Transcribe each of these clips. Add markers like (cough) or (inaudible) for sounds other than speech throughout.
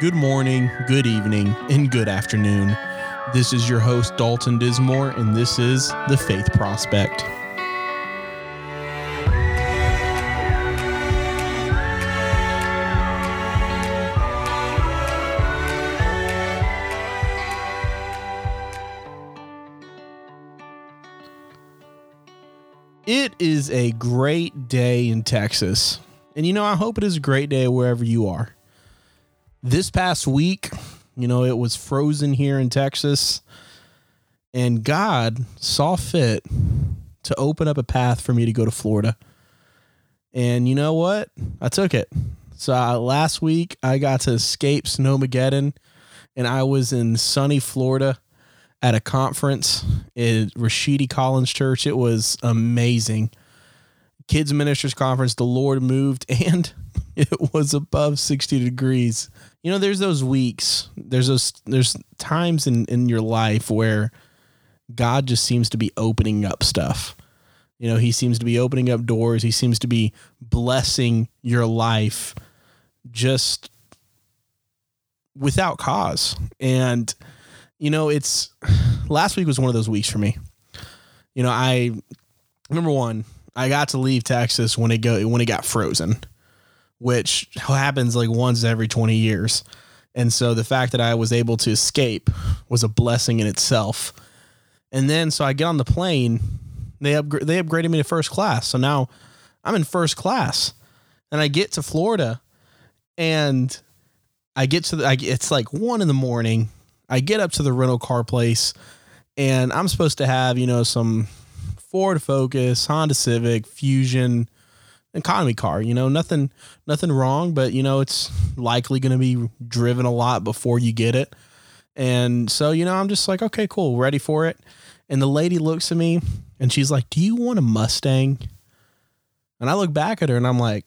good morning, good evening, and good afternoon. This is your host, Dalton Dismore, and this is The Faith Prospect. It is a great day in Texas. And you know, I hope it is a great day wherever you are. This past week, you know, it was frozen here in Texas, and God saw fit to open up a path for me to go to Florida. And you know what? I took it. So last week, I got to escape Snowmageddon, and I was in sunny Florida at a conference at Rashidi Collins Church. It was amazing. Kids Ministers Conference, the Lord moved (laughs) and (laughs) it was above 60 degrees. You know, there's those weeks, there's those there's times in, in your life where God just seems to be opening up stuff. You know, he seems to be opening up doors. He seems to be blessing your life just without cause. And you know, it's (sighs) last week was one of those weeks for me. You know, I number one, I got to leave Texas when it go when it got frozen, which happens like once every 20 years. And so the fact that I was able to escape was a blessing in itself. And then so I get on the plane, they they upgraded me to first class. So now I'm in first class. And I get to Florida and I get to the I, it's like 1 in the morning I get up to the rental car place and I'm supposed to have, you know, some Ford Focus, Honda Civic, Fusion, economy car, you know, nothing nothing wrong, but you know, it's likely going to be driven a lot before you get it. And so, you know, I'm just like, okay, cool, ready for it. And the lady looks at me and she's like, "Do you want a Mustang?" And I look back at her and I'm like,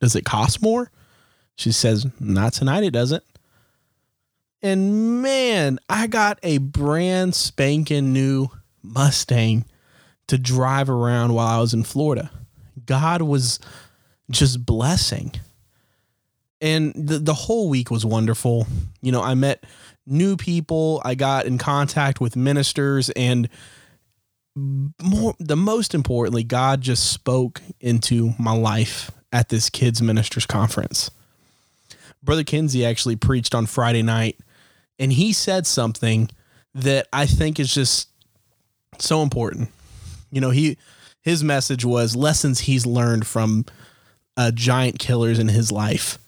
"Does it cost more?" She says, "Not tonight it doesn't." And man, I got a brand spanking new Mustang to drive around while I was in Florida. God was just blessing. And the, the whole week was wonderful. You know, I met new people, I got in contact with ministers, and more, the most importantly, God just spoke into my life at this kids ministers conference. Brother Kinsey actually preached on Friday night and he said something that I think is just so important. You know, he his message was lessons he's learned from uh, giant killers in his life,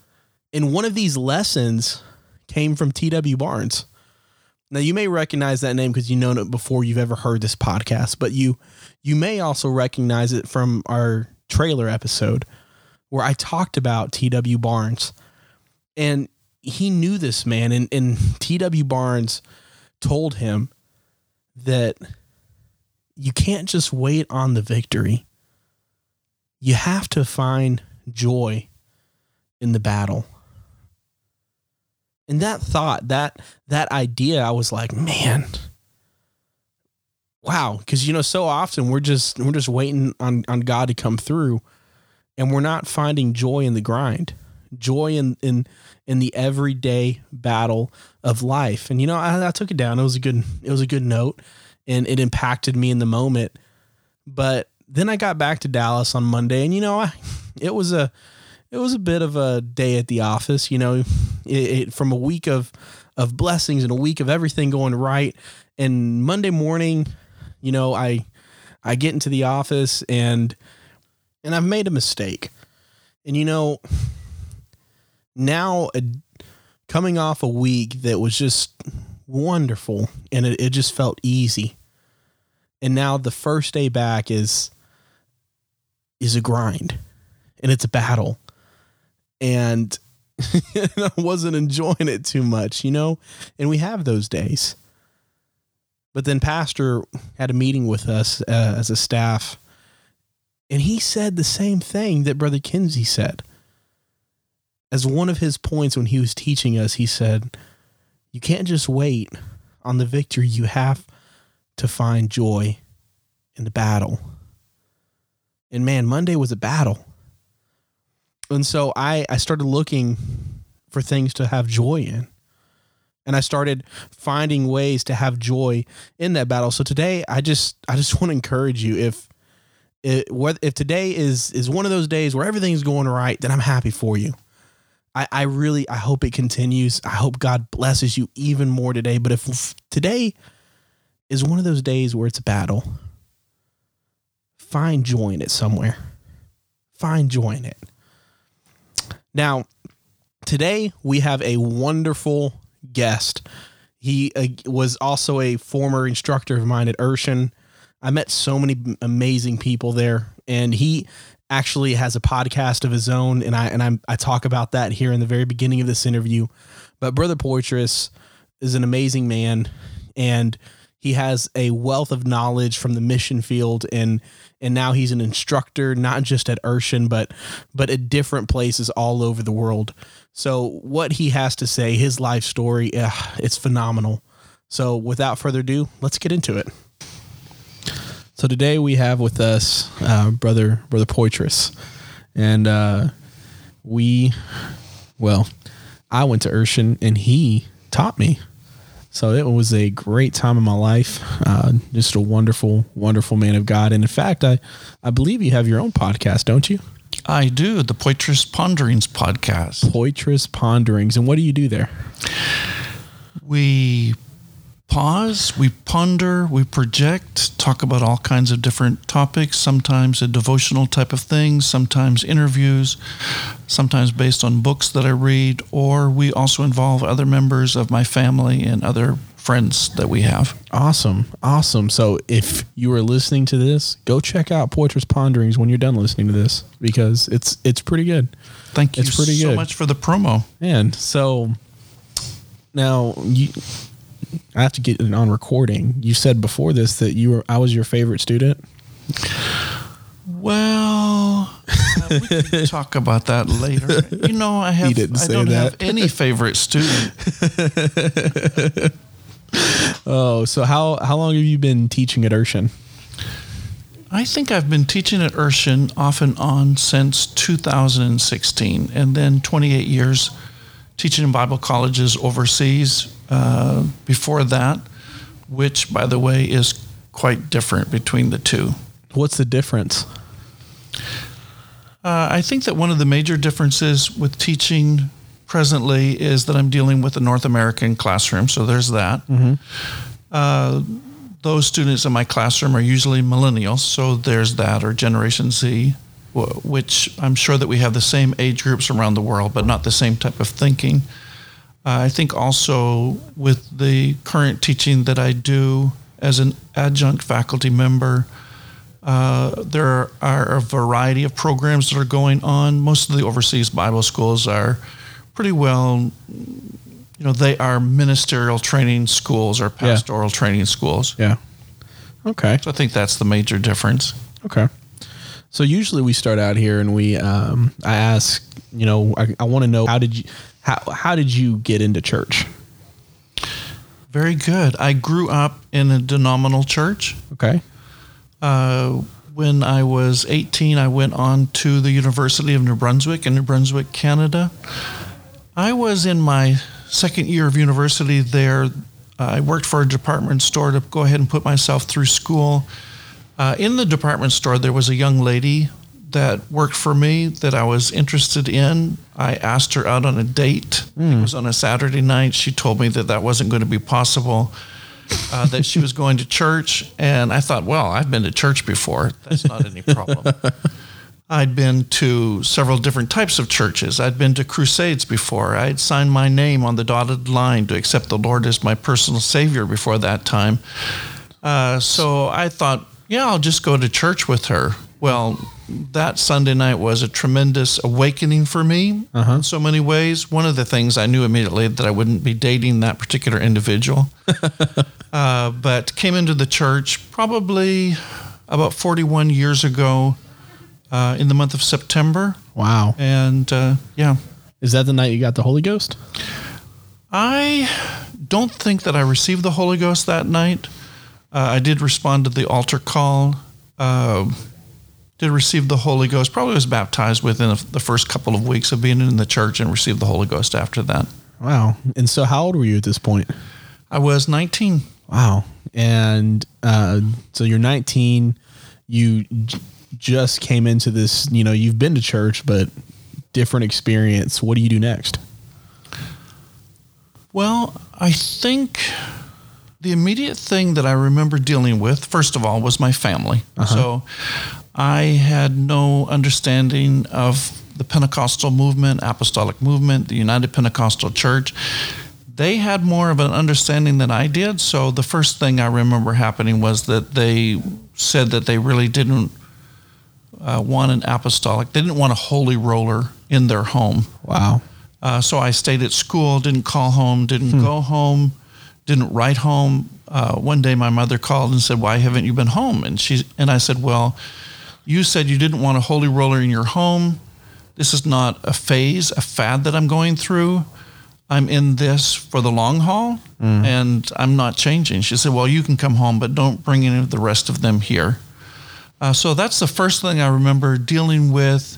and one of these lessons came from T.W. Barnes. Now you may recognize that name because you know it before you've ever heard this podcast, but you you may also recognize it from our trailer episode where I talked about T.W. Barnes. And he knew this man, and, and T.W. Barnes told him that you can't just wait on the victory. You have to find joy in the battle. And that thought, that that idea, I was like, man, wow. Because you know, so often we're just we're just waiting on on God to come through, and we're not finding joy in the grind, joy in in in the everyday battle of life. And you know, I, I took it down. It was a good it was a good note, and it impacted me in the moment. But then I got back to Dallas on Monday, and you know, I, (laughs) it was a it was a bit of a day at the office. You know, it, it, from a week of of blessings and a week of everything going right. And Monday morning, you know, I I get into the office and and I've made a mistake. And you know, now uh, coming off a week that was just wonderful and it, it just felt easy and now the first day back is is a grind and it's a battle and (laughs) I wasn't enjoying it too much, you know? And we have those days. But then pastor had a meeting with us uh, as a staff and he said the same thing that brother Kinsey said as one of his points when he was teaching us, he said, You can't just wait on the victory. You have to find joy in the battle. And man, Monday was a battle. And so I, I started looking for things to have joy in. And I started finding ways to have joy in that battle. So today I just I just (laughs) want to encourage you if it, if today is is one of those days where everything's going right, then I'm happy for you. I, I really I hope it continues. I hope God blesses you even more today. But if today is one of those days where it's a battle, find joy in it somewhere. Find joy in it. Now, today we have a wonderful guest. He uh, was also a former instructor of mine at Urshan. I met so many amazing people there, and he actually has a podcast of his own, and I and I'm, I talk about that here in the very beginning of this interview. But Brother Poitras is an amazing man, and he has a wealth of knowledge from the mission field, and and now he's an instructor not just at Urshan, but but at different places all over the world. So what he has to say, his life story, it's phenomenal. So without further ado, let's get into it. So today we have with us uh, brother brother Poitras, and uh, we, well, I went to Urshan and he taught me. So it was a great time in my life. Uh, just a wonderful, wonderful man of God. And in fact, I, I believe you have your own podcast, don't you? I do. The Poitras Ponderings podcast. Poitras Ponderings. And what do you do there? We pause, we ponder, we project, talk about all kinds of different topics, sometimes a devotional type of thing, sometimes interviews, sometimes based on books that I read, or we also involve other members of my family and other friends that we have. Awesome. Awesome. So if you are listening to this, go check out Poitras Ponderings when you're done listening to this because it's it's pretty good. Thank you it's pretty so good. much for the promo. And so now you I have to get it on recording. You said before this that you were I was your favorite student. Well, uh, (laughs) we can talk about that later. You know, I have I don't that. have any favorite student. (laughs) oh, so how how long have you been teaching at Urshan? I think I've been teaching at Urshan off and on since 2016, and then 28 years teaching in Bible colleges overseas uh, before that, which, by the way, is quite different between the two. What's the difference? Uh, I think that one of the major differences with teaching presently is that I'm dealing with a North American classroom, so there's that. Mm-hmm. Uh, those students in my classroom are usually millennials, so there's that, or Generation Z, which I'm sure that we have the same age groups around the world, but not the same type of thinking. Uh, I think also with the current teaching that I do as an adjunct faculty member, uh, there are a variety of programs that are going on. Most of the overseas Bible schools are pretty well, you know, they are ministerial training schools or pastoral yeah. training schools. Yeah. Okay. So I think that's the major difference. Okay. So usually we start out here and we, um, I ask, you know, I, I want to know how did you, how how did you get into church? Very good. I grew up in a denominational church. Okay. Uh, when I was 18, I went on to the University of New Brunswick in New Brunswick, Canada. I was in my second year of university there. I worked for a department store to go ahead and put myself through school. Uh, in the department store, there was a young lady that worked for me that I was interested in. I asked her out on a date. Mm. It hmm. was on a Saturday night. She told me that that wasn't going to be possible. Uh, that she was going to church, and I thought, well, I've been to church before. That's not any problem. (laughs) I'd been to several different types of churches. I'd been to crusades before. I'd signed my name on the dotted line to accept the Lord as my personal Savior before that time. Uh, so I thought, yeah, I'll just go to church with her. Well, that Sunday night was a tremendous awakening for me uh-huh. in so many ways. One of the things I knew immediately that I wouldn't be dating that particular individual, (laughs) uh, but came into the church probably about 41 years ago uh, in the month of September. Wow. And uh, yeah. Is that the night you got the Holy Ghost? I don't think that I received the Holy Ghost that night. Uh, I did respond to the altar call. Uh, did receive the Holy Ghost. Probably was baptized within the first couple of weeks of being in the church and received the Holy Ghost after that. Wow. And so, how old were you at this point? I was 19. Wow. And uh, so you're 19. You j- just came into this. You know, you've been to church, but different experience. What do you do next? Well, I think the immediate thing that I remember dealing with, first of all, was my family. So I had no understanding of the Pentecostal movement, apostolic movement, the United Pentecostal Church. They had more of an understanding than I did. So the first thing I remember happening was that they said that they really didn't uh, want an apostolic, they didn't want a holy roller in their home. Wow. Uh, so I stayed at school, didn't call home, didn't go home, didn't write home. Uh, one day my mother called and said, "Why haven't you been home?" And she and I said, "Well, you said you didn't want a holy roller in your home. This is not a phase, a fad that I'm going through. I'm in this for the long haul, and I'm not changing." She said, "Well, you can come home, but don't bring any of the rest of them here." Uh, so that's the first thing I remember dealing with.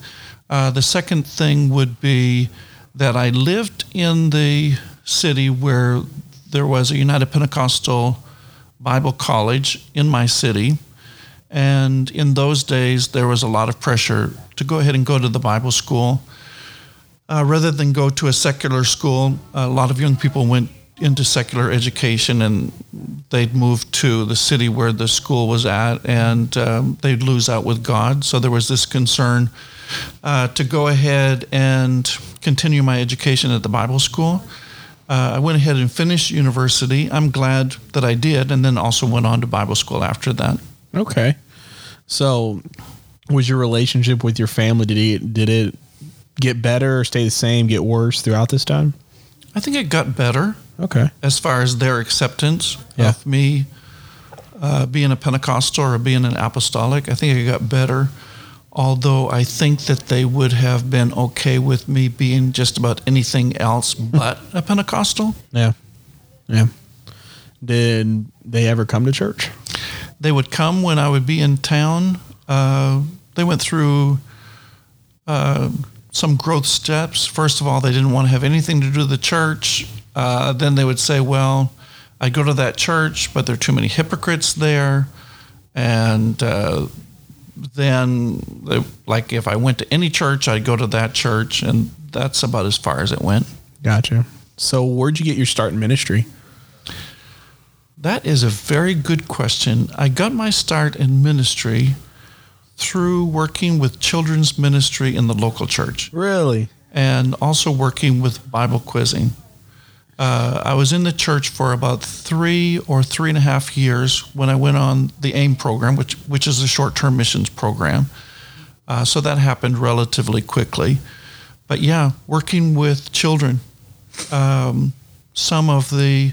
Uh, the second thing would be that I lived in the city where there was a United Pentecostal Bible College in my city. And in those days, there was a lot of pressure to go ahead and go to the Bible school. Uh, rather than go to a secular school, a lot of young people went into secular education and they'd move to the city where the school was at and um, they'd lose out with God. So there was this concern uh, to go ahead and continue my education at the Bible school. Uh, I went ahead and finished university. I'm glad that I did, and then also went on to Bible school after that. Okay. So, was your relationship with your family did it did it get better or stay the same, get worse throughout this time? I think it got better Okay. as far as their acceptance Yeah. of me uh, being a Pentecostal or being an apostolic. I think it got better, although I think that they would have been okay with me being just about anything else but a Pentecostal. Yeah. Yeah. Did they ever come to church? They would come when I would be in town. Uh, they went through uh, some growth steps. First of all, they didn't want to have anything to do with the church. Uh, then they would say, "Well, I go to that church, but there are too many hypocrites there." And uh, then, they, like, if I went to any church, I'd go to that church, and that's about as far as it went. Gotcha. So, where'd you get your start in ministry? That is a very good question. I got my start in ministry through working with children's ministry in the local church Really? and also working with Bible quizzing. Uh, I was in the church for about three or three and a half years when I went on the AIM program, which which is a short-term missions program. Uh, so that happened relatively quickly. But yeah, working with children, um, some of the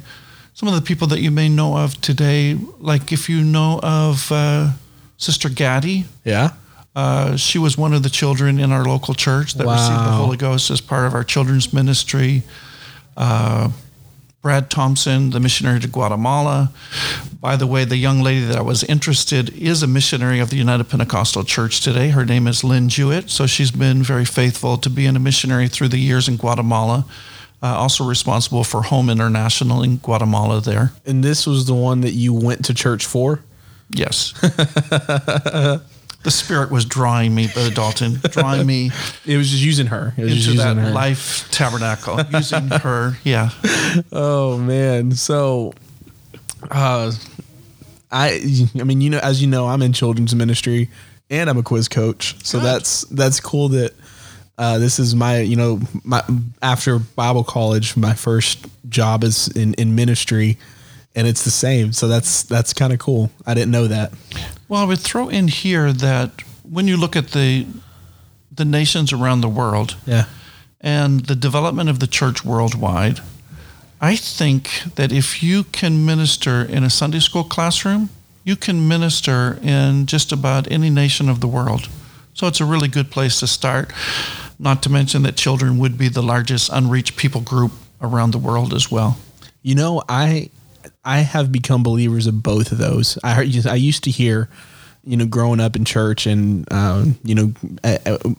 some of the people that you may know of today, like if you know of uh, Sister Gaddy, Yeah. uh, she was one of the children in our local church that received the Holy Ghost as part of our children's ministry. Uh, Brad Thompson, the missionary to Guatemala. By the way, the young lady that I was interested is a missionary of the United Pentecostal Church today. Her name is Lynn Jewett. So she's been very faithful to being a missionary through the years in Guatemala. Uh, also responsible for Home International in Guatemala there. And this was the one that you went to church for? Yes. (laughs) the Spirit was drawing me, Brother Dalton, drawing me (laughs) It was just using her. It was into that using her. life tabernacle, using her. Yeah. (laughs) Oh man. So uh I I mean, you know, as you know, I'm in children's ministry and I'm a quiz coach. So Good. that's that's cool that uh, this is my, you know, my after Bible college, my first job is in, in ministry and it's the same. So that's that's kind of cool. I didn't know that. Well, I would throw in here that when you look at the the nations around the world Yeah. and the development of the church worldwide, I think that if you can minister in a Sunday school classroom, you can minister in just about any nation of the world. So it's a really good place to start. Not to mention that children would be the largest unreached people group around the world as well. You know, I I have become believers of both of those. I heard, I used to hear, you know, growing up in church and, um, you know,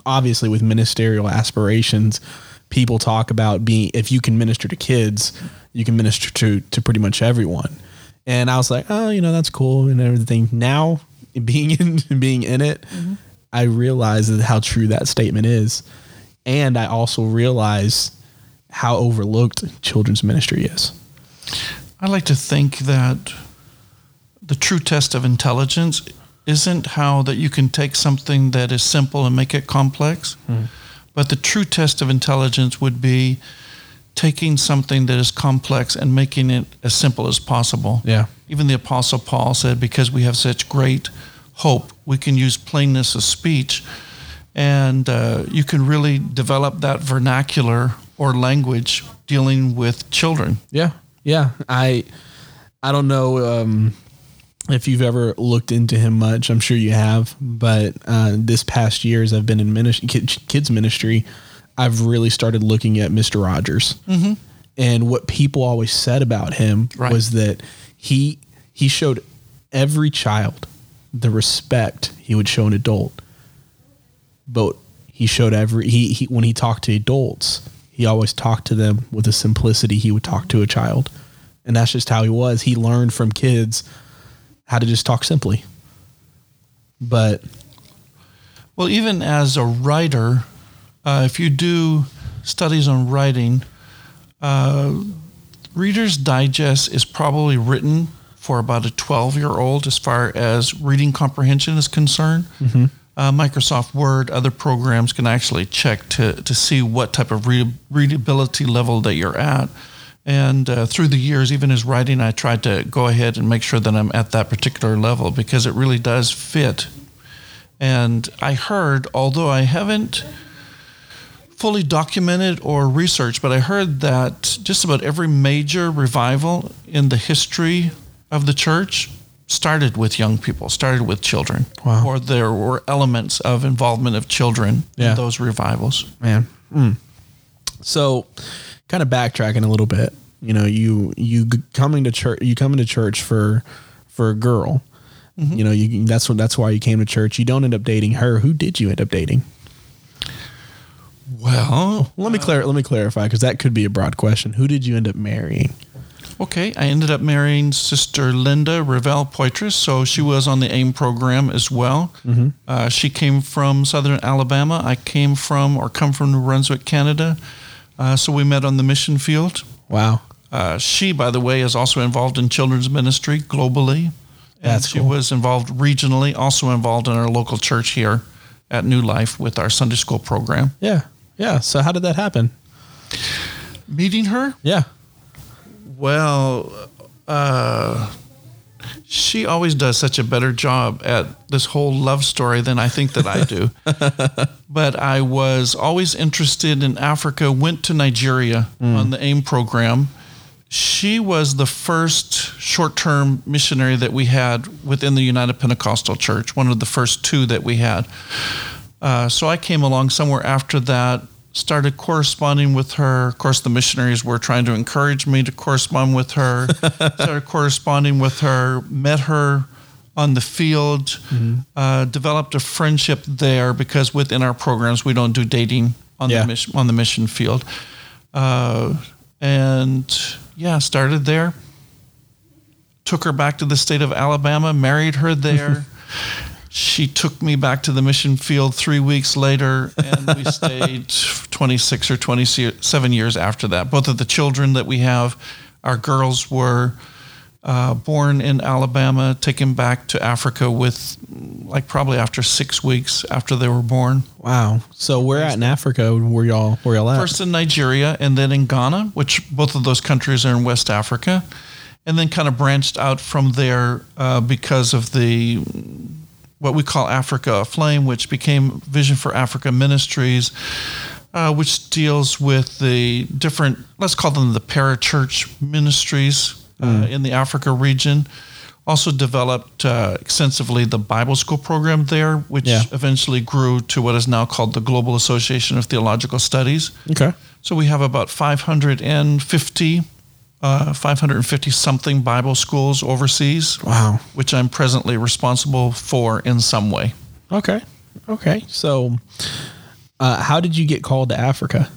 obviously with ministerial aspirations, people talk about being, if you can minister to kids, you can minister to, to pretty much everyone. And I was like, oh, you know, that's cool and everything. Now (laughs) being in, (laughs) being in it, I realize how true that statement is. And I also realize how overlooked children's ministry is. I like to think that the true test of intelligence isn't how that you can take something that is simple and make it complex, but the true test of intelligence would be taking something that is complex and making it as simple as possible. Yeah. Even the Apostle Paul said, because we have such great hope, we can use plainness of speech, and uh, you can really develop that vernacular or language dealing with children. Yeah, yeah. I I don't know um, if you've ever looked into him much. I'm sure you have, but uh, this past year, as I've been in ministry, kids ministry, I've really started looking at Mister Rogers. Mm-hmm. And what people always said about him Right. was that he he showed every child the respect he would show an adult, but he showed every he, he when he talked to adults, he always talked to them with the simplicity he would talk to a child, and that's just how he was. He learned from kids how to just talk simply. But Well, even as a writer, uh, if you do studies on writing, uh, Reader's Digest is probably written for about a 12 year old as far as reading comprehension is concerned. Uh, Microsoft Word, other programs can actually check to, to see what type of read, readability level that you're at. And uh, through the years, even as writing, I tried to go ahead and make sure that I'm at that particular level because it really does fit and I heard, although I haven't fully documented or researched, but I heard that just about every major revival in the history of the church started with young people, started with children, Wow. or there were elements of involvement of children Yeah. in those revivals. man. Mm. So, kind of backtracking a little bit. You know, you you coming to church. You coming to church for for a girl. Mm-hmm. You know, you that's what that's why you came to church. You don't end up dating her. Who did you end up dating? Well, Let me uh, clar- let me clarify because that could be a broad question. Who did you end up marrying? Okay, I ended up marrying Sister Linda Ravel Poitras, so she was on the AIM program as well. Mm-hmm. Uh, she came from Southern Alabama. I came from or come from New Brunswick, Canada. Uh, so we met on the mission field. Wow. Uh, she, by the way, is also involved in children's ministry globally. And That's she cool. was involved regionally, also involved in our local church here at New Life with our Sunday school program. Yeah. Yeah. So how did that happen? Meeting her, Yeah. Well, uh, she always does such a better job at this whole love story than I think that I do. (laughs) but I was always interested in Africa, went to Nigeria on the AIM program. She was the first short term missionary that we had within the United Pentecostal Church, one of the first two that we had. Uh, so I came along somewhere after that, started corresponding with her. Of course, the missionaries were trying to encourage me to correspond with her. (laughs) started corresponding with her, met her on the field, uh, developed a friendship there because within our programs we don't do dating on Yeah. the mission on the mission field. Uh, and yeah, started there. Took her back to the state of Alabama, married her there. (laughs) she took me back to the mission field three weeks later, and we (laughs) stayed 26 or 27 years after that. Both of the children that we have, our girls were uh, born in Alabama, taken back to Africa with, like, probably after six weeks after they were born. Wow. So where at in Africa were y'all where y'all at? First in Nigeria and then in Ghana, which both of those countries are in West Africa, and then kind of branched out from there uh, because of the what we call Africa Aflame, which became Vision for Africa Ministries, uh, which deals with the different, let's call them the parachurch ministries uh, in the Africa region. Also developed uh, extensively the Bible school program there, which Yeah. eventually grew to what is now called the Global Association of Theological Studies. okay. So we have about 550 uh, 550 something Bible schools overseas, Wow. which I'm presently responsible for in some way. Okay. Okay. So, uh, how did you get called to Africa,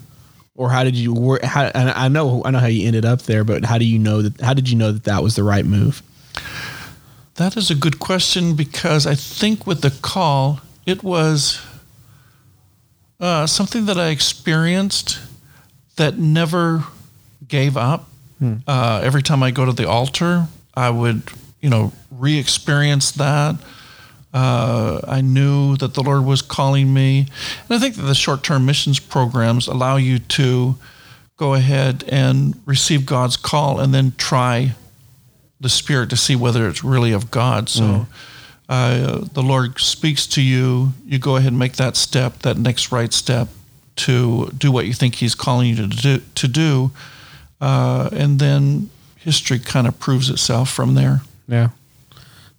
or how did you? Where, how, I know I know how you ended up there, but how do you know that? How did you know that that was the right move? That is a good question because I think with the call, it was uh, something that I experienced that never gave up. Uh, every time I go to the altar, I would, you know, re experience that. Uh, I knew that the Lord was calling me. And I think that the short term missions programs allow you to go ahead and receive God's call and then try the Spirit to see whether it's really of God. So uh, the Lord speaks to you. You go ahead and make that step, that next right step to do what you think He's calling you to do. To do. Uh, and then history kind of proves itself from there. Yeah.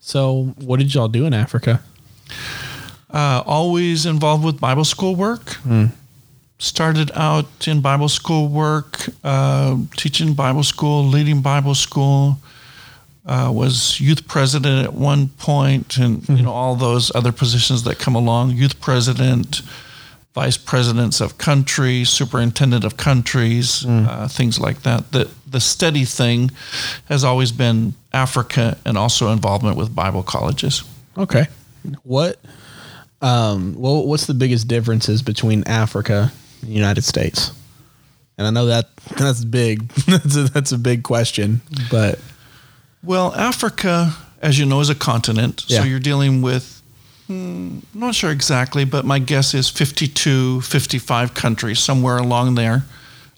So, what did y'all do in Africa? uh, always involved with Bible school work. Started out in Bible school work, uh, teaching Bible school, leading Bible school. Uh, was youth president at one point, and you know all those other positions that come along. Youth president, vice presidents of countries, superintendent of countries, uh, things like that. The the steady thing has always been Africa, and also involvement with Bible colleges. Okay. What? Um. Well, what's the biggest differences between Africa and the United States? And I know that that's big. (laughs) that's a, that's a big question, but Well, Africa, as you know, is a continent. Yeah. So you're dealing with, I'm not sure exactly, but my guess is 52, 55 countries, somewhere along there.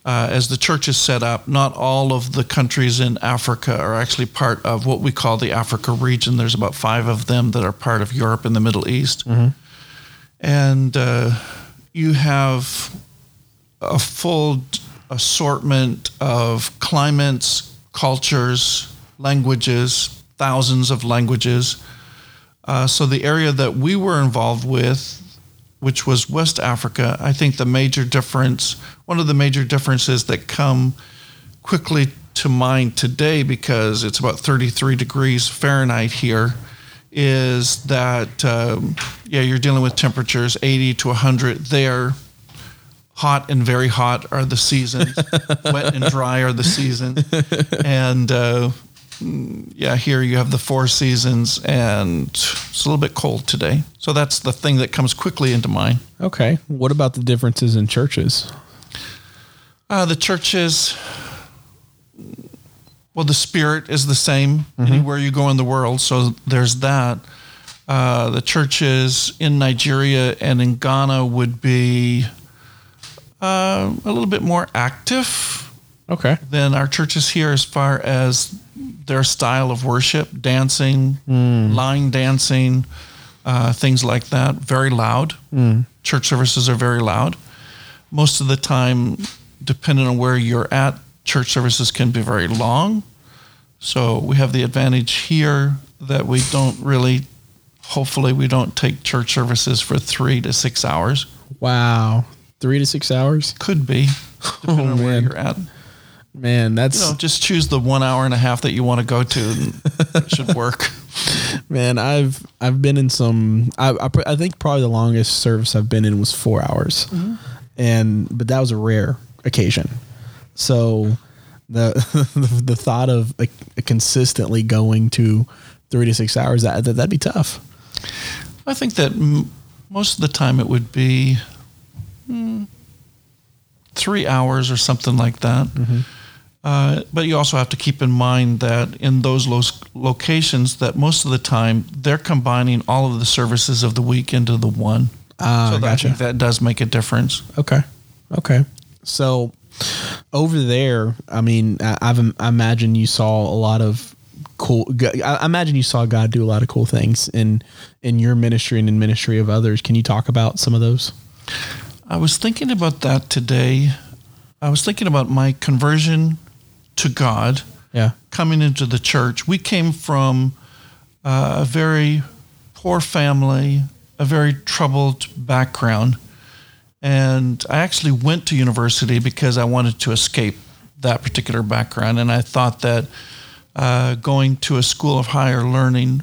Uh, as the church is set up, not all of the countries in Africa are actually part of what we call the Africa region. There's about five of them that are part of Europe and the Middle East. And uh, you have a full assortment of climates, cultures, languages, thousands of languages. Uh, so the area that we were involved with, which was West Africa, I think the major difference, one of the major differences that come quickly to mind today because it's about 33 degrees Fahrenheit here is that um, yeah you're dealing with temperatures 80 to 100 there hot and very hot are the seasons. (laughs) Wet and dry are the seasons. And uh, yeah here you have the four seasons and it's a little bit cold today so that's the thing that comes quickly into mind okay. What about the differences in churches? Uh, the churches, well, the spirit is the same anywhere you go in the world. So there's that. Uh, the churches in Nigeria and in Ghana would be uh, a little bit more active Okay. than our churches here as far as their style of worship, dancing, line dancing, uh, things like that. Very loud. Church services are very loud. Most of the time, depending on where you're at, church services can be very long. So we have the advantage here that we don't really, hopefully, we don't take church services for three to six hours. Wow. Three to six hours. Could be, (laughs) depending on where man. you're at. Man, that's you know, just choose the one hour and a half that you want to go to, and it should (laughs) work. man. I've I've been in some. I I, I think probably the longest service I've been in was four hours, and but that was a rare occasion. So the (laughs) the thought of like, consistently going to three to six hours that, that that'd be tough. I think that m- most of the time it would be mm, three hours or something like that. Uh, but you also have to keep in mind that in those lo- locations, that most of the time they're combining all of the services of the week into the one. Ah, so that, I gotcha. think that does make a difference. Okay. Okay. So over there, I mean, I, I've I imagine you saw a lot of cool. I I imagine you saw God do a lot of cool things in in your ministry and in ministry of others. Can you talk about some of those? I was thinking about that today. I was thinking about my conversion to God. Yeah. coming into the church, we came from uh, a very poor family, a very troubled background. And I actually went to university because I wanted to escape that particular background, and I thought that uh, going to a school of higher learning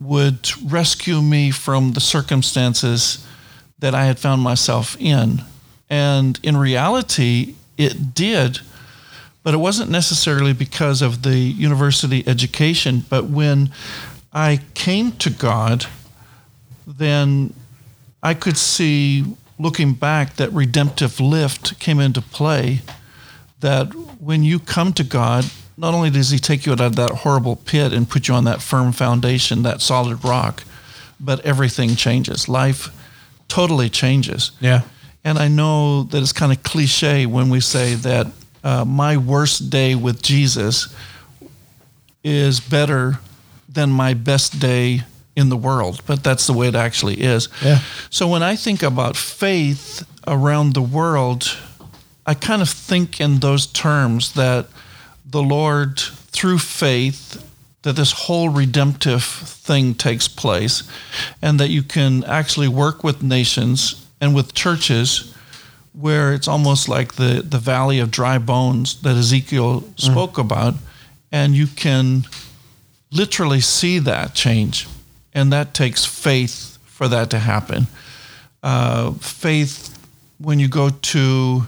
would rescue me from the circumstances that I had found myself in. And in reality, it did, but it wasn't necessarily because of the university education. But when I came to God, then I could see, looking back, that redemptive lift came into play. That when you come to God, not only does He take you out of that horrible pit and put you on that firm foundation, that solid rock, but everything changes. Life totally changes. Yeah. And I know that it's kind of cliche when we say that uh, my worst day with Jesus is better than my best day in the world, but that's the way it actually is. Yeah. So when I think about faith around the world, I kind of think in those terms that the Lord, through faith, that this whole redemptive thing takes place, and that you can actually work with nations and with churches where it's almost like the, the valley of dry bones that Ezekiel spoke mm. about, and you can literally see that change. And that takes faith for that to happen. Uh, faith, when you go to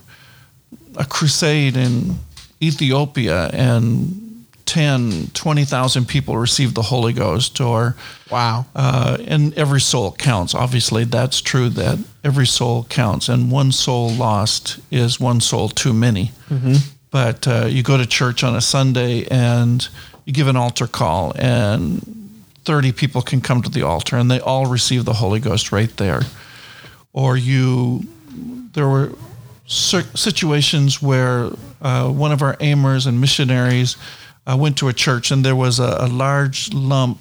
a crusade in Ethiopia and 10, 20,000 people receive the Holy Ghost, or wow, uh, and every soul counts. Obviously, that's true that every soul counts, and one soul lost is one soul too many. Mm-hmm. But uh, you go to church on a Sunday and you give an altar call, and 30 people can come to the altar, and they all receive the Holy Ghost right there. Or you, there were situations where uh, one of our aimers and missionaries I went to a church and there was a, a large lump,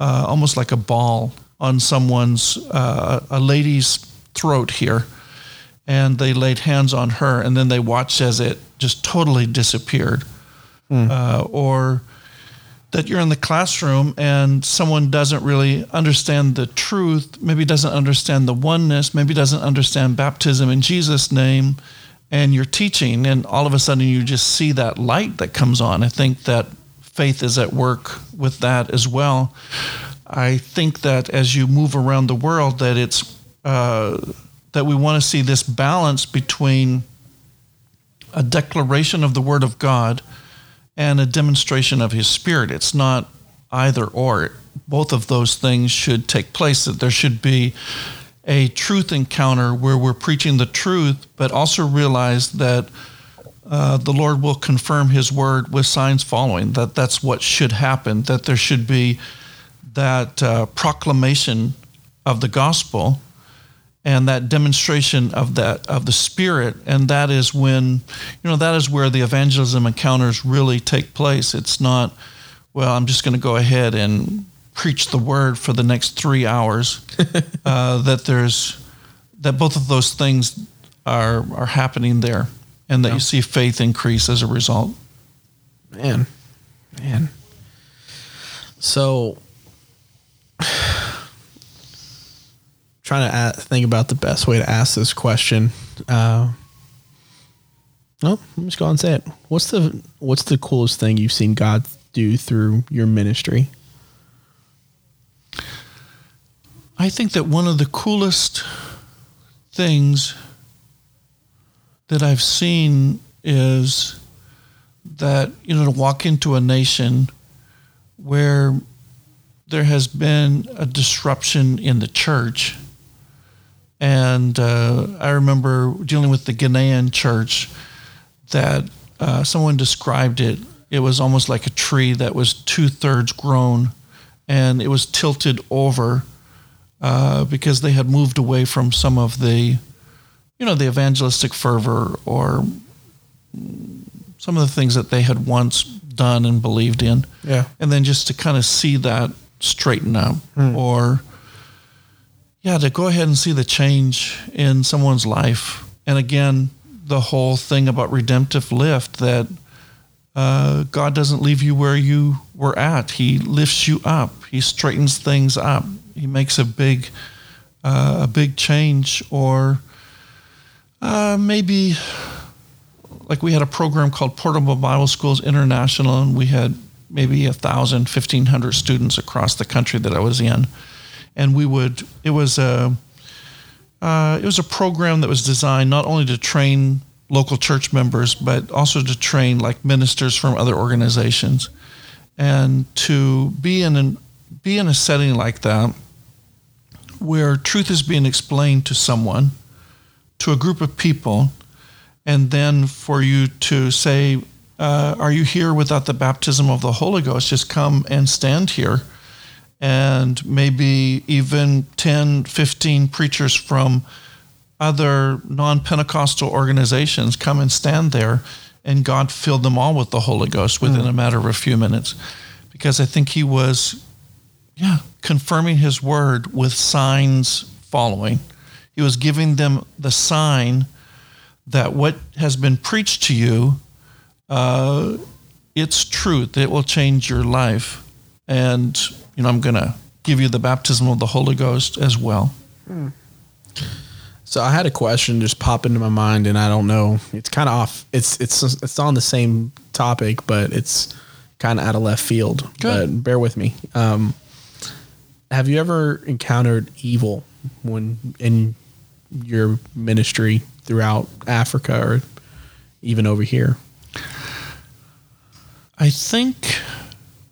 uh, almost like a ball, on someone's, uh, a lady's throat here. And they laid hands on her and then they watched as it just totally disappeared. Mm. Uh, or that you're in the classroom and someone doesn't really understand the truth, maybe doesn't understand the oneness, maybe doesn't understand baptism in Jesus' name and you're teaching, and all of a sudden you just see that light that comes on. I think that faith is at work with that as well. I think that as you move around the world, that it's uh, that we want to see this balance between a declaration of the Word of God and a demonstration of His Spirit. It's not either or. Both of those things should take place. That there should be a truth encounter where we're preaching the truth, but also realize that uh, the Lord will confirm His word with signs following. That that's what should happen. That there should be that uh, proclamation of the gospel and that demonstration of that of the Spirit, and that is when you know that is where the evangelism encounters really take place. It's not well. I'm just going to go ahead and preach the word for the next three hours. (laughs) uh, that there's that both of those things are are happening there, and that yeah. you see faith increase as a result. Man, man. So, (sighs) trying to ask, think about the best way to ask this question. Uh, no, I'm just go and say it. What's the What's the coolest thing you've seen God do through your ministry? I think that one of the coolest things that I've seen is that, you know, to walk into a nation where there has been a disruption in the church. And uh, I remember dealing with the Ghanaian church that uh, someone described it. It was almost like a tree that was two thirds grown and it was tilted over uh, because they had moved away from some of the, you know, the evangelistic fervor or some of the things that they had once done and believed in. Yeah. And then just to kind of see that straighten up mm. or, yeah, to go ahead and see the change in someone's life. And again, the whole thing about redemptive lift that uh, God doesn't leave you where you were at. He lifts you up. He straightens things up he makes a big uh, a big change, or uh, maybe like we had a program called Portable Bible Schools International, and we had maybe a thousand, fifteen hundred students across the country that I was in, and we would. It was a uh, it was a program that was designed not only to train local church members, but also to train like ministers from other organizations, and to be in an, be in a setting like that where truth is being explained to someone, to a group of people, and then for you to say, uh, Are you here without the baptism of the Holy Ghost? Just come and stand here. And maybe even 10, 15 preachers from other non Pentecostal organizations come and stand there, and God filled them all with the Holy Ghost within mm. a matter of a few minutes. Because I think He was, yeah, confirming His word with signs following. He was giving them the sign that what has been preached to you, uh, it's truth. It will change your life. And, you know, I'm going to give you the baptism of the Holy Ghost as well. Hmm. So I had a question just pop into my mind, and I don't know. It's kind of off. It's it's it's on the same topic, but it's kind of out of left field. Good. But bear with me. Um, have you ever encountered evil when in your ministry throughout Africa or even over here? I think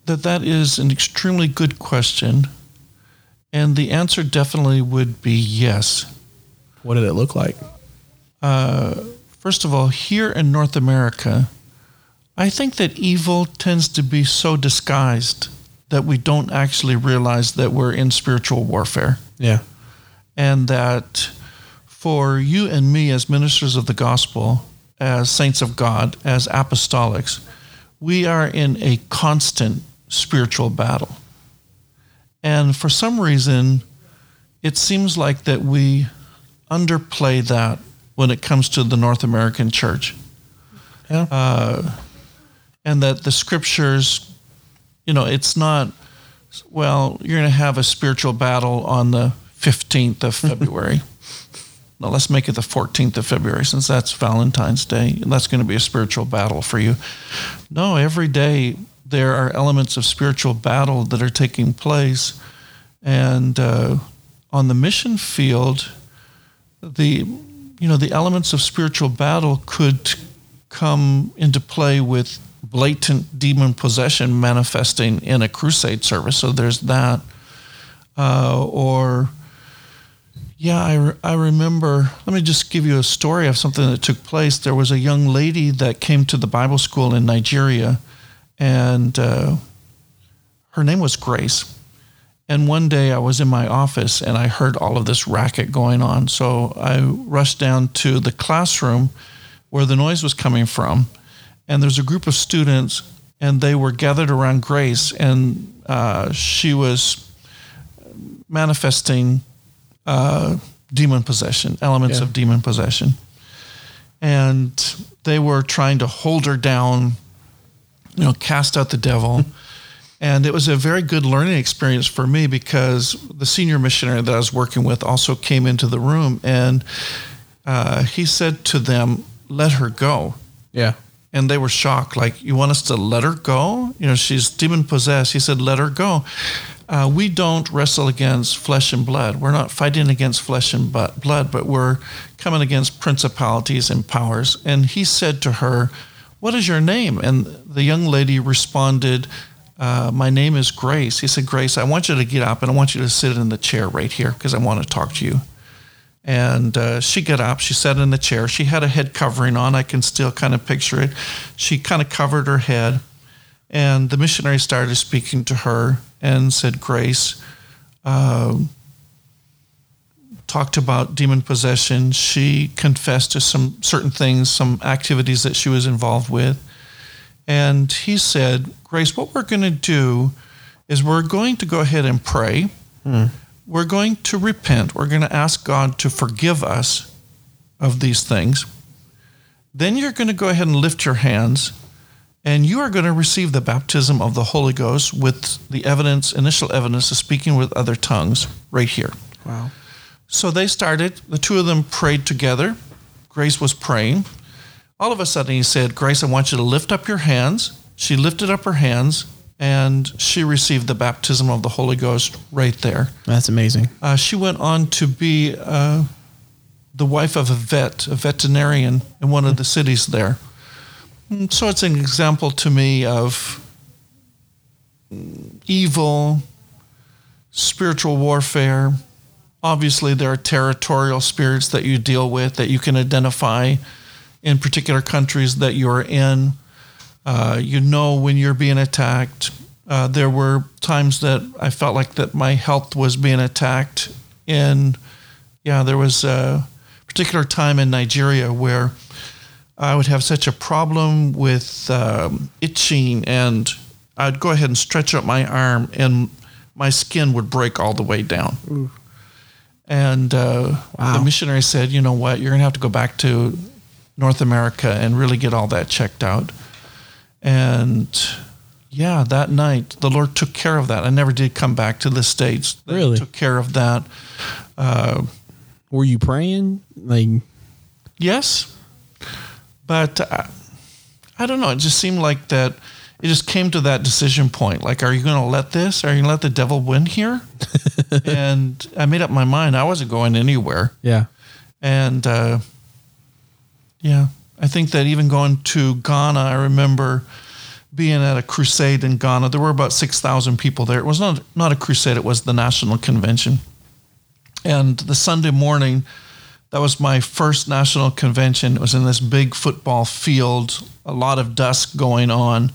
that that is an extremely good question. And the answer definitely would be yes. What did it look like? Uh, first of all, here in North America, I think that evil tends to be so disguised that we don't actually realize that we're in spiritual warfare. Yeah. And that for you and me as ministers of the gospel, as saints of God, as apostolics, we are in a constant spiritual battle. And for some reason, it seems like that we underplay that when it comes to the North American church. Yeah. Uh, and that the scriptures, you know, it's not, well, you're going to have a spiritual battle on the 15th of (laughs) February. Now let's make it the 14th of February since that's Valentine's Day. That's going to be a spiritual battle for you. No, every day there are elements of spiritual battle that are taking place. And uh, on the mission field, the you know the elements of spiritual battle could come into play with blatant demon possession manifesting in a crusade service. So there's that, uh, or yeah, I, re- I remember. Let me just give you a story of something that took place. There was a young lady that came to the Bible school in Nigeria, and uh, her name was Grace. And one day I was in my office and I heard all of this racket going on. So I rushed down to the classroom where the noise was coming from. And there's a group of students, and they were gathered around Grace, and uh, she was manifesting uh, demon possession, elements yeah. of demon possession. And they were trying to hold her down, you know, cast out the devil. (laughs) and it was a very good learning experience for me because the senior missionary that I was working with also came into the room and uh, he said to them, let her go. Yeah. And they were shocked, like, you want us to let her go? You know, she's demon possessed. He said, let her go uh, we don't wrestle against flesh and blood. We're not fighting against flesh and blood, but we're coming against principalities and powers. And he said to her, What is your name? And the young lady responded, uh, My name is Grace. He said, Grace, I want you to get up and I want you to sit in the chair right here because I want to talk to you. And uh, she got up, she sat in the chair. She had a head covering on. I can still kind of picture it. She kind of covered her head. And the missionary started speaking to her and said grace. Uh, talked about demon possession. She confessed to some certain things, some activities that she was involved with. And he said, Grace, what we're going to do is we're going to go ahead and pray. Hmm. We're going to repent. We're going to ask God to forgive us of these things. Then you're going to go ahead and lift your hands and you are going to receive the baptism of the Holy Ghost with the evidence, initial evidence of speaking with other tongues right here. Wow. So they started, the two of them prayed together. Grace was praying. all of a sudden he said, Grace, I want you to lift up your hands. She lifted up her hands and she received the baptism of the Holy Ghost right there. That's amazing. Uh, she went on to be uh, the wife of a vet, a veterinarian in one of the cities there. Mm, So it's an example to me of mm, evil, spiritual warfare. Obviously, there are territorial spirits that you deal with that you can identify in particular countries that you're in. Uh, you know when you're being attacked. Uh, there were times that I felt like that my health was being attacked. And yeah, there was a particular time in Nigeria where I would have such a problem with um, itching, and I'd go ahead and stretch out my arm, and my skin would break all the way down. And uh, Wow. the missionary said, "You know what? You're going to have to go back to North America and really get all that checked out." And yeah, that night the Lord took care of that. I never did come back to the states. He Really? took care of that. Uh, Were you praying? Like, Yes, but uh, I don't know. It just seemed like that. It just came to that decision point. Like, are you going to let this? Are you going to let the devil win here? (laughs) and I made up my mind. I wasn't going anywhere. yeah. And uh, yeah, I think that even going to Ghana, I remember being at a crusade in Ghana. There were about six thousand people there. It was not not a crusade; it was the national convention. And the Sunday morning, that was my first national convention. It was in this big football field, a lot of dust going on,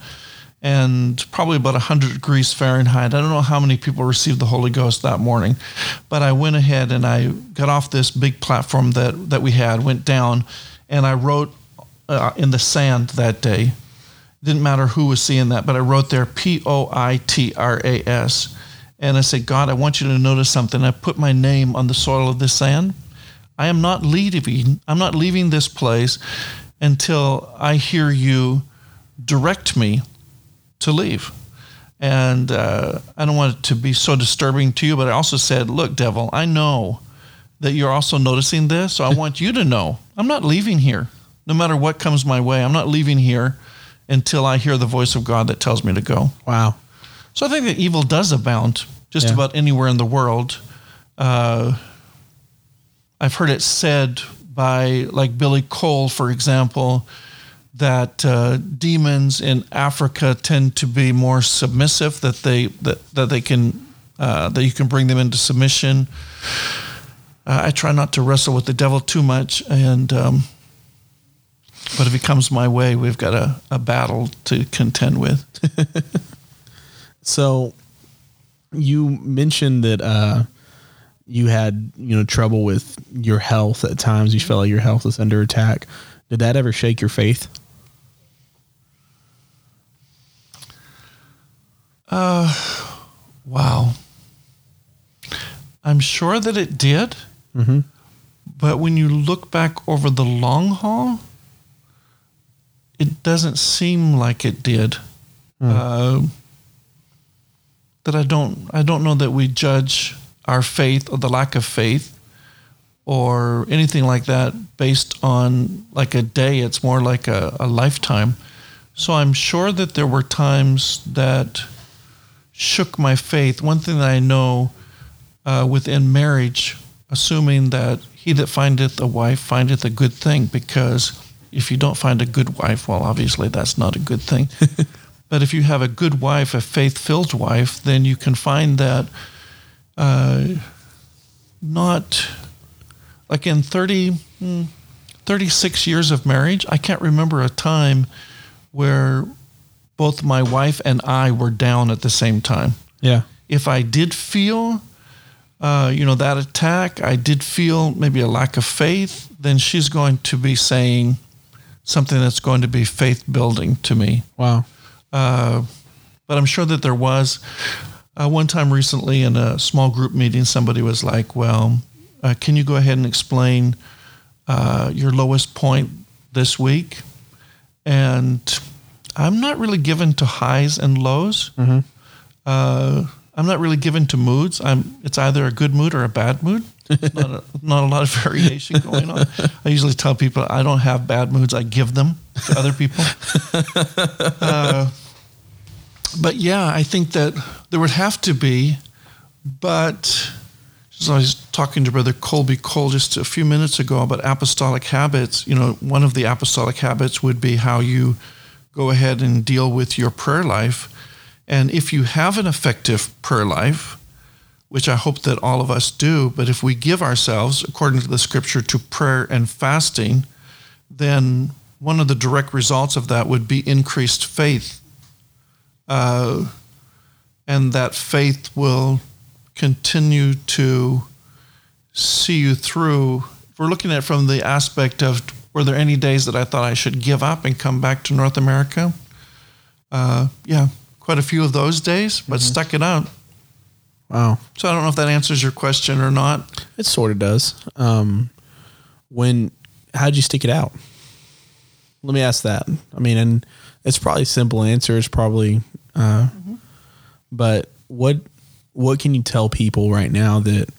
and probably about 100 degrees Fahrenheit. I don't know how many people received the Holy Ghost that morning, but I went ahead and I got off this big platform that, that we had, went down, and I wrote uh, in the sand that day. Didn't matter who was seeing that, but I wrote there P O I T R A S. And I said, God, I want you to notice something. I put my name on the soil of this sand. I am not leaving. I'm not leaving this place until I hear you direct me to leave. And uh, I don't want it to be so disturbing to you, but I also said, Look, devil, I know that you're also noticing this. So I (laughs) want you to know I'm not leaving here. No matter what comes my way, I'm not leaving here until I hear the voice of God that tells me to go. Wow. So I think that evil does abound just Yeah. about anywhere in the world. Uh, I've heard it said by like Billy Cole, for example, that uh, demons in Africa tend to be more submissive. That they that that they can uh, that you can bring them into submission. Uh, I try not to wrestle with the devil too much, and um, but if it comes my way, we've got a, a battle to contend with. (laughs) So you mentioned that uh, you had you know trouble with your health at times. You felt like your health was under attack. Did that ever shake your faith? Wow. I'm sure that it did. But when you look back over the long haul, it doesn't seem like it did. Uh, that I don't, I don't know that we judge our faith or the lack of faith or anything like that based on like a day. It's more like a, a lifetime. So I'm sure that there were times that shook my faith. One thing that I know uh, within marriage, assuming that he that findeth a wife findeth a good thing, because if you don't find a good wife, well, obviously that's not a good thing. (laughs) but if you have a good wife, a faith filled wife, then you can find that uh, not like in 30, hmm, 36 years of marriage, I can't remember a time where both my wife and I were down at the same time. Yeah. If I did feel, uh, you know, that attack, I did feel maybe a lack of faith, then she's going to be saying something that's going to be faith building to me. Wow. Uh, but I'm sure that there was. Uh, one time recently in a small group meeting, somebody was like, Well, uh, can you go ahead and explain uh, your lowest point this week? And I'm not really given to highs and lows. Uh, I'm not really given to moods. I'm. It's either a good mood or a bad mood. (laughs) not, a, not a lot of (laughs) variation going on. I usually tell people I don't have bad moods; I give them to other people. (laughs) Uh, but yeah, I think that there would have to be. But as I was talking to Brother Colby Cole just a few minutes ago about apostolic habits, you know, one of the apostolic habits would be how you go ahead and deal with your prayer life. And if you have an effective prayer life, which I hope that all of us do, but if we give ourselves, according to the scripture, to prayer and fasting, then one of the direct results of that would be increased faith. Uh, and that faith will continue to see you through. If we're looking at it from the aspect of were there any days that I thought I should give up and come back to North America? Uh, yeah, quite a few of those days, but mm-hmm. stuck it out. Wow. So I don't know if that answers your question or not. It sort of does. Um, when how'd you stick it out? Let me ask that. I mean, and it's probably a simple answer. It's probably, uh, mm-hmm. but what what can you tell people right now that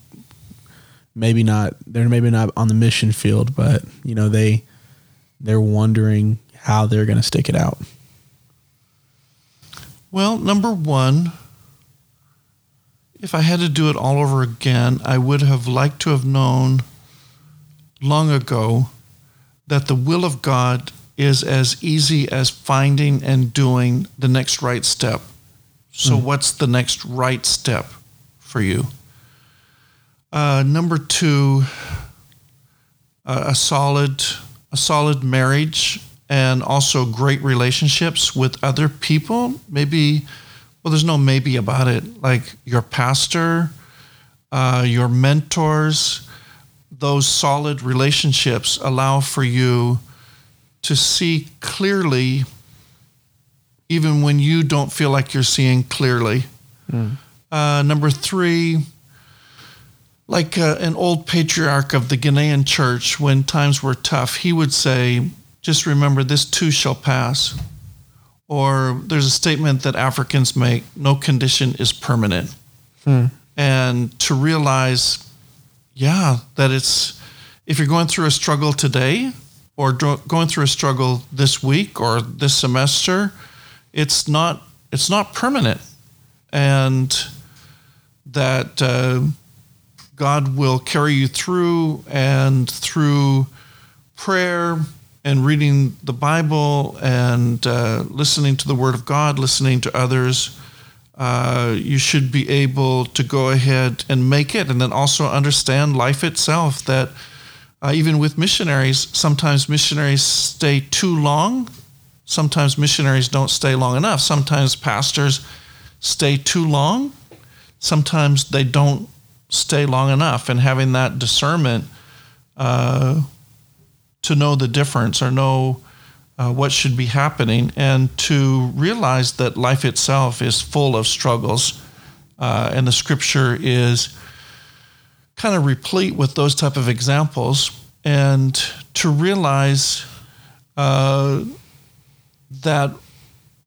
maybe not they're maybe not on the mission field, but you know they they're wondering how they're going to stick it out. Well, number one, if I had to do it all over again, I would have liked to have known long ago that the will of God is as easy as finding and doing the next right step. So, mm. what's the next right step for you? Uh, number two, uh, a solid, a solid marriage, and also great relationships with other people. Maybe well, there's no maybe about it. Like your pastor, uh, your mentors, those solid relationships allow for you to see clearly, even when you don't feel like you're seeing clearly. Mm. Uh, number three, like uh, an old patriarch of the Ghanaian church, when times were tough, he would say, Just remember, this too shall pass. Or there's a statement that Africans make no condition is permanent. Hmm. And to realize, yeah, that it's, if you're going through a struggle today or going through a struggle this week or this semester, it's not, it's not permanent. And that uh, God will carry you through and through prayer and reading the Bible and uh, listening to the Word of God, listening to others, uh, you should be able to go ahead and make it. And then also understand life itself that uh, even with missionaries, sometimes missionaries stay too long. Sometimes missionaries don't stay long enough. Sometimes pastors stay too long. Sometimes they don't stay long enough. And having that discernment uh, to know the difference or know uh, what should be happening and to realize that life itself is full of struggles uh, and the scripture is kind of replete with those type of examples and to realize uh, that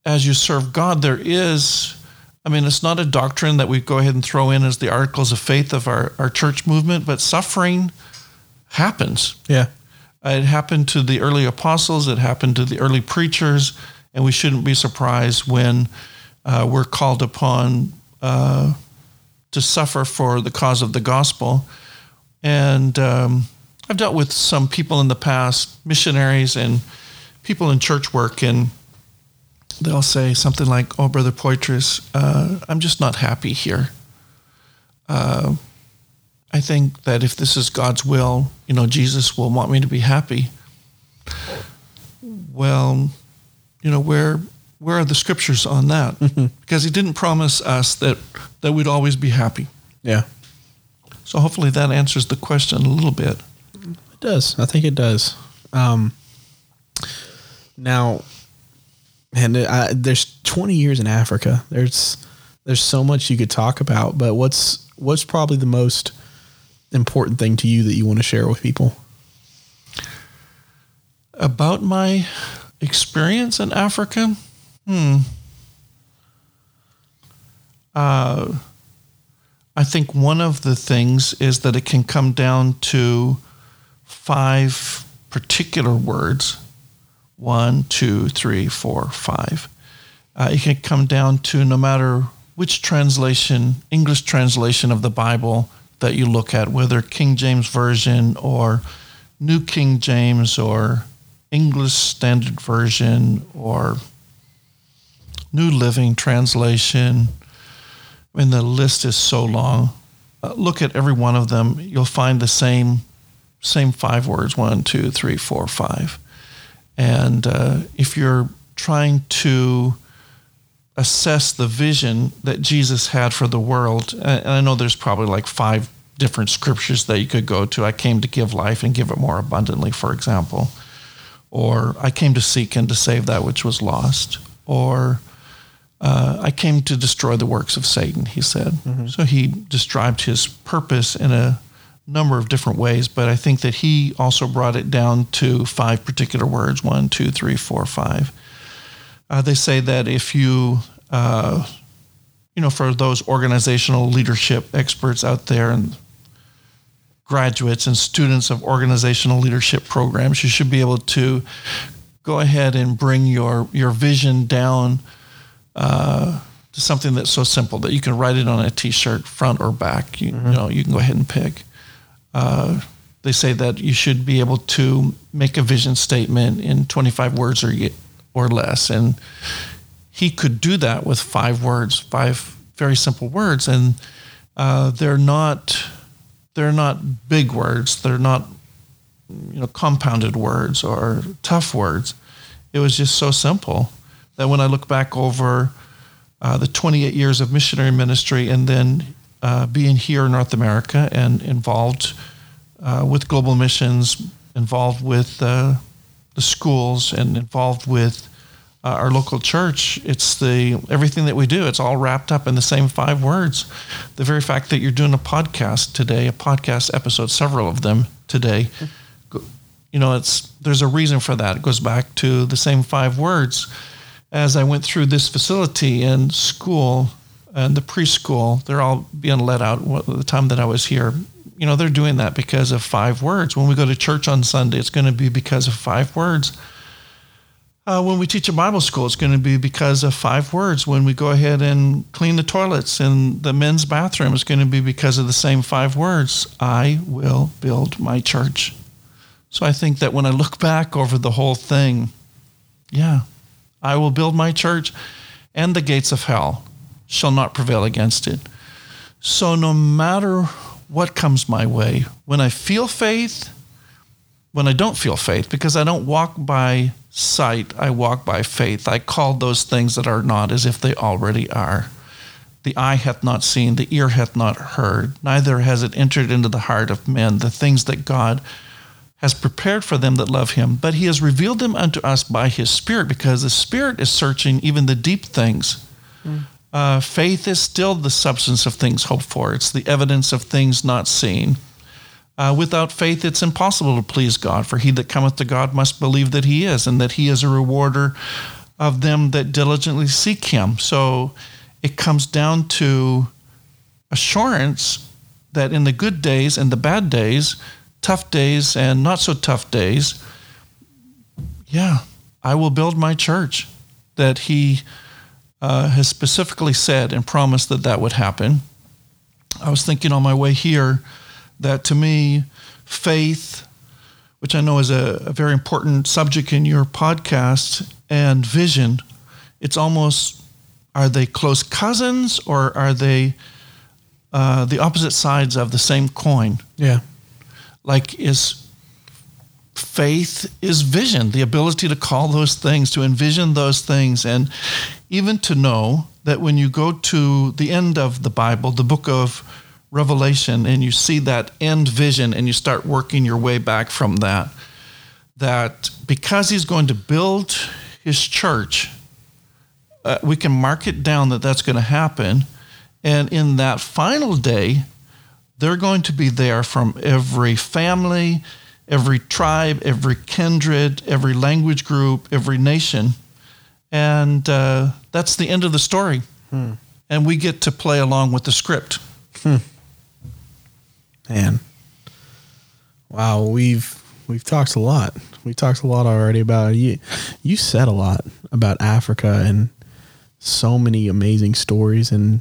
as you serve god there is i mean it's not a doctrine that we go ahead and throw in as the articles of faith of our, our church movement but suffering happens. Yeah it happened to the early apostles, it happened to the early preachers, and we shouldn't be surprised when uh, we're called upon uh, to suffer for the cause of the gospel. And um, I've dealt with some people in the past, missionaries and people in church work, and they'll say something like, Oh, Brother Poitras, uh, I'm just not happy here. I think that if this is God's will, you know, Jesus will want me to be happy. Well, you know, where where are the scriptures on that? Mm-hmm. Because he didn't promise us that that we'd always be happy. Yeah. So hopefully that answers the question a little bit. It does. I think it does. Um, now, and uh, there's 20 years in Africa. There's there's so much you could talk about, but what's what's probably the most important thing to you that you want to share with people? About my experience in Africa? Hmm. Uh, I think one of the things is that it can come down to five particular words one, two, three, four, five. Uh, it can come down to no matter which translation, English translation of the Bible that you look at, whether King James Version or New King James or English Standard Version or New Living Translation. I mean, the list is so long. Uh, look at every one of them. You'll find the same, same five words: one, two, three, four, five. And uh, if you're trying to assess the vision that Jesus had for the world, and I know there's probably like five different scriptures that you could go to. I came to give life and give it more abundantly, for example. Or I came to seek and to save that which was lost. Or uh, I came to destroy the works of Satan, he said. Mm-hmm. So he described his purpose in a number of different ways, but I think that he also brought it down to five particular words one, two, three, four, five. Uh, they say that if you, uh, you know, for those organizational leadership experts out there and graduates and students of organizational leadership programs, you should be able to go ahead and bring your your vision down uh, to something that's so simple that you can write it on a T-shirt, front or back. You, mm-hmm. you know, you can go ahead and pick. Uh, they say that you should be able to make a vision statement in 25 words or or less, and he could do that with five words, five very simple words, and uh, they're not they're not big words. They're not you know compounded words or tough words. It was just so simple that when I look back over uh, the 28 years of missionary ministry and then uh, being here in North America and involved uh, with global missions, involved with uh, the schools, and involved with uh, our local church, it's the everything that we do. It's all wrapped up in the same five words. The very fact that you're doing a podcast today, a podcast episode, several of them today, you know, it's there's a reason for that. It goes back to the same five words. As I went through this facility and school and the preschool, they're all being let out. The time that I was here, you know, they're doing that because of five words. When we go to church on Sunday, it's going to be because of five words uh, when we teach a Bible school, it's going to be because of five words. When we go ahead and clean the toilets in the men's bathroom, it's going to be because of the same five words I will build my church. So I think that when I look back over the whole thing, yeah, I will build my church, and the gates of hell shall not prevail against it. So no matter what comes my way, when I feel faith, when I don't feel faith, because I don't walk by sight, I walk by faith. I call those things that are not as if they already are. The eye hath not seen, the ear hath not heard, neither has it entered into the heart of men the things that God has prepared for them that love him. But he has revealed them unto us by his Spirit, because the Spirit is searching even the deep things. Mm. Uh, faith is still the substance of things hoped for, it's the evidence of things not seen. Uh, without faith, it's impossible to please God, for he that cometh to God must believe that he is, and that he is a rewarder of them that diligently seek him. So it comes down to assurance that in the good days and the bad days, tough days and not so tough days, yeah, I will build my church. That he uh, has specifically said and promised that that would happen. I was thinking on my way here that to me, faith, which I know is a, a very important subject in your podcast, and vision, it's almost are they close cousins or are they uh, the opposite sides of the same coin? Yeah. Like, is faith is vision, the ability to call those things, to envision those things, and even to know that when you go to the end of the Bible, the book of Revelation and you see that end vision and you start working your way back from that, that because he's going to build his church, uh, we can mark it down that that's going to happen. And in that final day, they're going to be there from every family, every tribe, every kindred, every language group, every nation. And uh, that's the end of the story. Hmm. And we get to play along with the script. Man. Wow, we've we've talked a lot. We talked a lot already about you. You said a lot about Africa and so many amazing stories and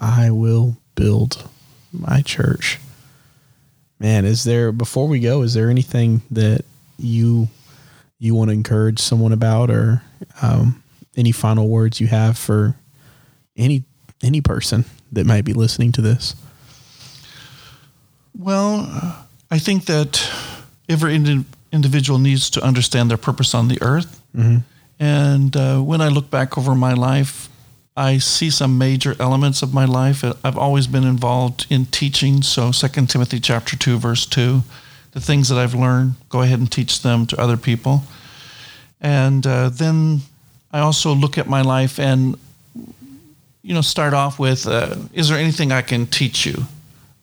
I will build my church. Man, is there before we go, is there anything that you you want to encourage someone about or um, any final words you have for any any person that might be listening to this? Well, I think that every indi- individual needs to understand their purpose on the earth. Mm-hmm. And uh, when I look back over my life, I see some major elements of my life. I've always been involved in teaching. So, 2 Timothy chapter 2, verse 2, the things that I've learned, go ahead and teach them to other people. And uh, then I also look at my life and, you know, start off with, uh, is there anything I can teach you?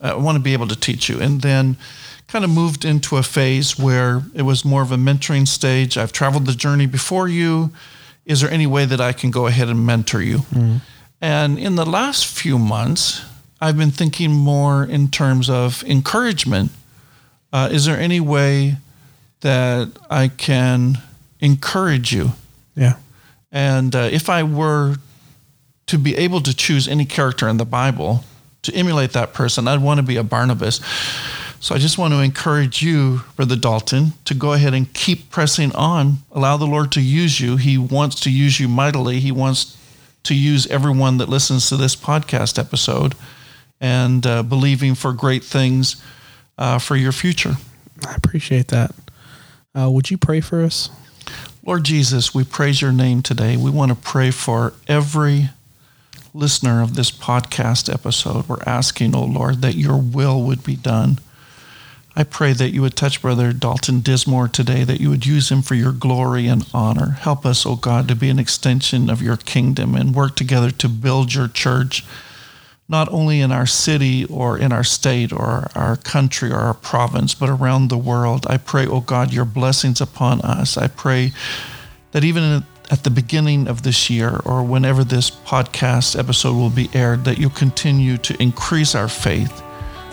I want to be able to teach you. And then kind of moved into a phase where it was more of a mentoring stage. I've traveled the journey before you. Is there any way that I can go ahead and mentor you? Mm. And in the last few months, I've been thinking more in terms of encouragement. Uh, is there any way that I can encourage you? Yeah. And uh, if I were to be able to choose any character in the Bible to emulate that person, I'd want to be a Barnabas. So I just want to encourage you, Brother Dalton, to go ahead and keep pressing on. Allow the Lord to use you. He wants to use you mightily. He wants to use everyone that listens to this podcast episode and uh, believing for great things uh, for your future. I appreciate that. Uh, would you pray for us? Lord Jesus, we praise your name today. We want to pray for every listener of this podcast episode. We're asking, oh Lord, that your will would be done. I pray that you would touch Brother Dalton Dismore today, that you would use him for your glory and honor. Help us, O oh God, to be an extension of your kingdom and work together to build your church, not only in our city or in our state or our country or our province, but around the world. I pray, O oh God, your blessings upon us. I pray that even at the beginning of this year or whenever this podcast episode will be aired, that you'll continue to increase our faith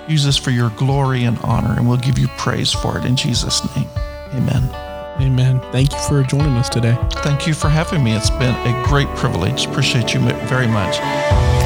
Use this for your glory and honor, and we'll give you praise for it in Jesus' name. Amen. Amen. Thank you for joining us today. Thank you for having me. It's been a great privilege. Appreciate you very much.